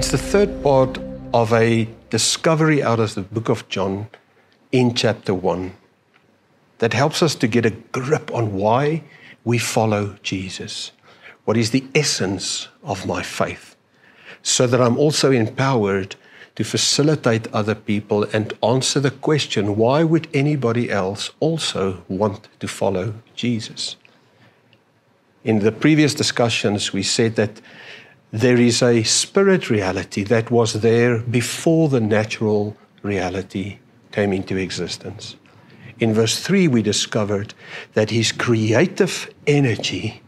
It's the third part of a discovery out of the book of John in chapter 1 that helps us to get a grip on why we follow Jesus. What is the essence of my faith? So that I'm also empowered to facilitate other people and answer the question why would anybody else also want to follow Jesus? In the previous discussions, we said that there is a spirit reality that was there before the natural reality came into existence. In verse 3, we discovered that his creative energy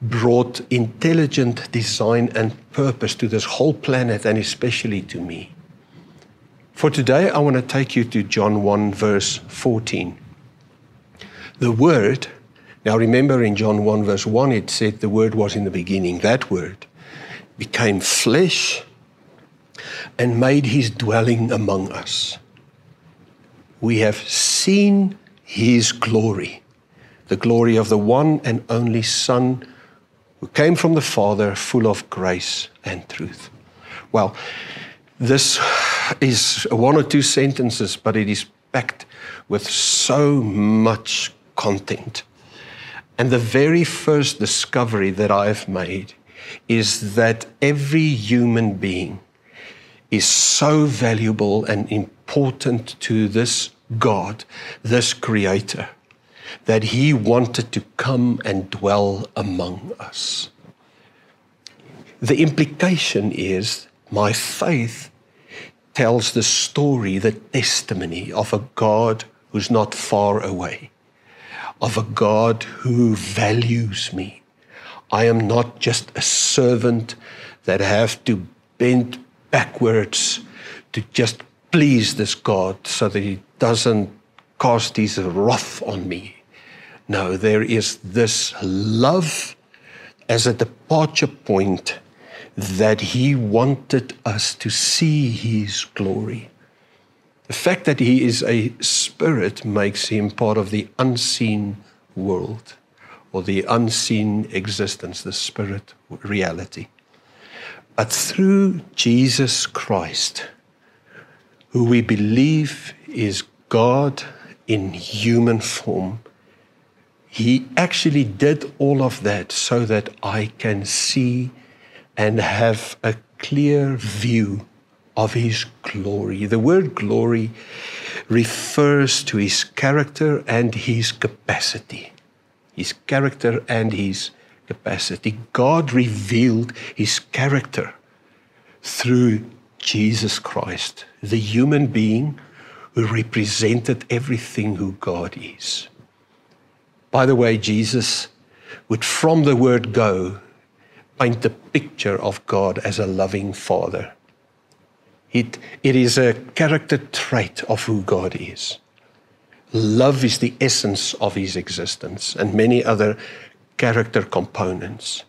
brought intelligent design and purpose to this whole planet and especially to me. For today, I want to take you to John 1, verse 14. The Word, now remember in John 1, verse 1, it said the Word was in the beginning. That Word became flesh and made his dwelling among us. We have seen his glory, the glory of the one and only Son who came from the Father, full of grace and truth. Well, this is one or two sentences, but it is packed with so much content. And the very first discovery that I've made is that every human being is so valuable and important to this God, this Creator, that He wanted to come and dwell among us. The implication is my faith tells the story, the testimony of a God who's not far away, of a God who values me. I am not just a servant that have to bend backwards to just please this God so that he doesn't cast his wrath on me. No, there is this love as a departure point that he wanted us to see his glory. The fact that he is a spirit makes him part of the unseen world or the unseen existence, the spirit reality. But through Jesus Christ, who we believe is God in human form, he actually did all of that so that I can see and have a clear view of his glory. The word glory refers to his character and his capacity. His character and his capacity. God revealed his character through Jesus Christ, the human being who represented everything who God is. By the way, Jesus would, from the word go, paint the picture of God as a loving Father. It, it is a character trait of who God is. Love is the essence of his existence and many other character components.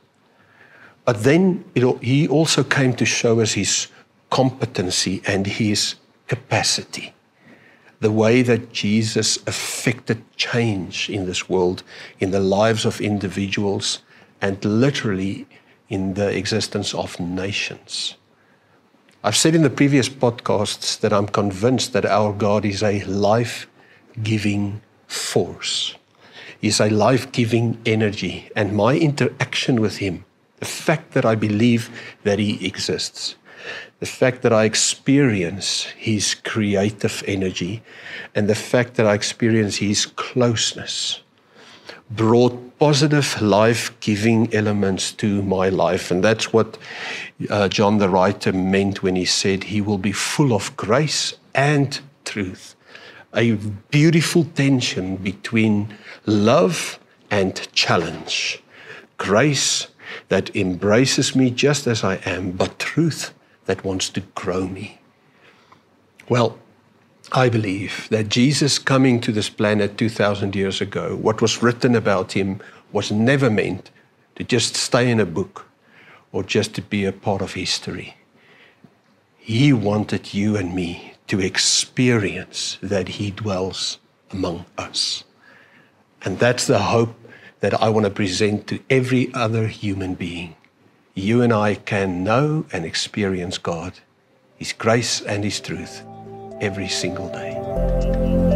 But then it, he also came to show us his competency and his capacity. The way that Jesus affected change in this world, in the lives of individuals, and literally in the existence of nations. I've said in the previous podcasts that I'm convinced that our God is a life giving force. He's a life giving energy. And my interaction with Him, the fact that I believe that He exists, the fact that I experience His creative energy, and the fact that I experience His closeness brought positive life giving elements to my life. And that's what uh, John the writer meant when he said he will be full of grace and truth. A beautiful tension between love and challenge. Grace that embraces me just as I am, but truth that wants to grow me. Well, I believe that Jesus coming to this planet 2,000 years ago, what was written about him was never meant to just stay in a book or just to be a part of history. He wanted you and me to experience that He dwells among us. And that's the hope that I want to present to every other human being. you and I can know and experience God, His grace and His truth every single day.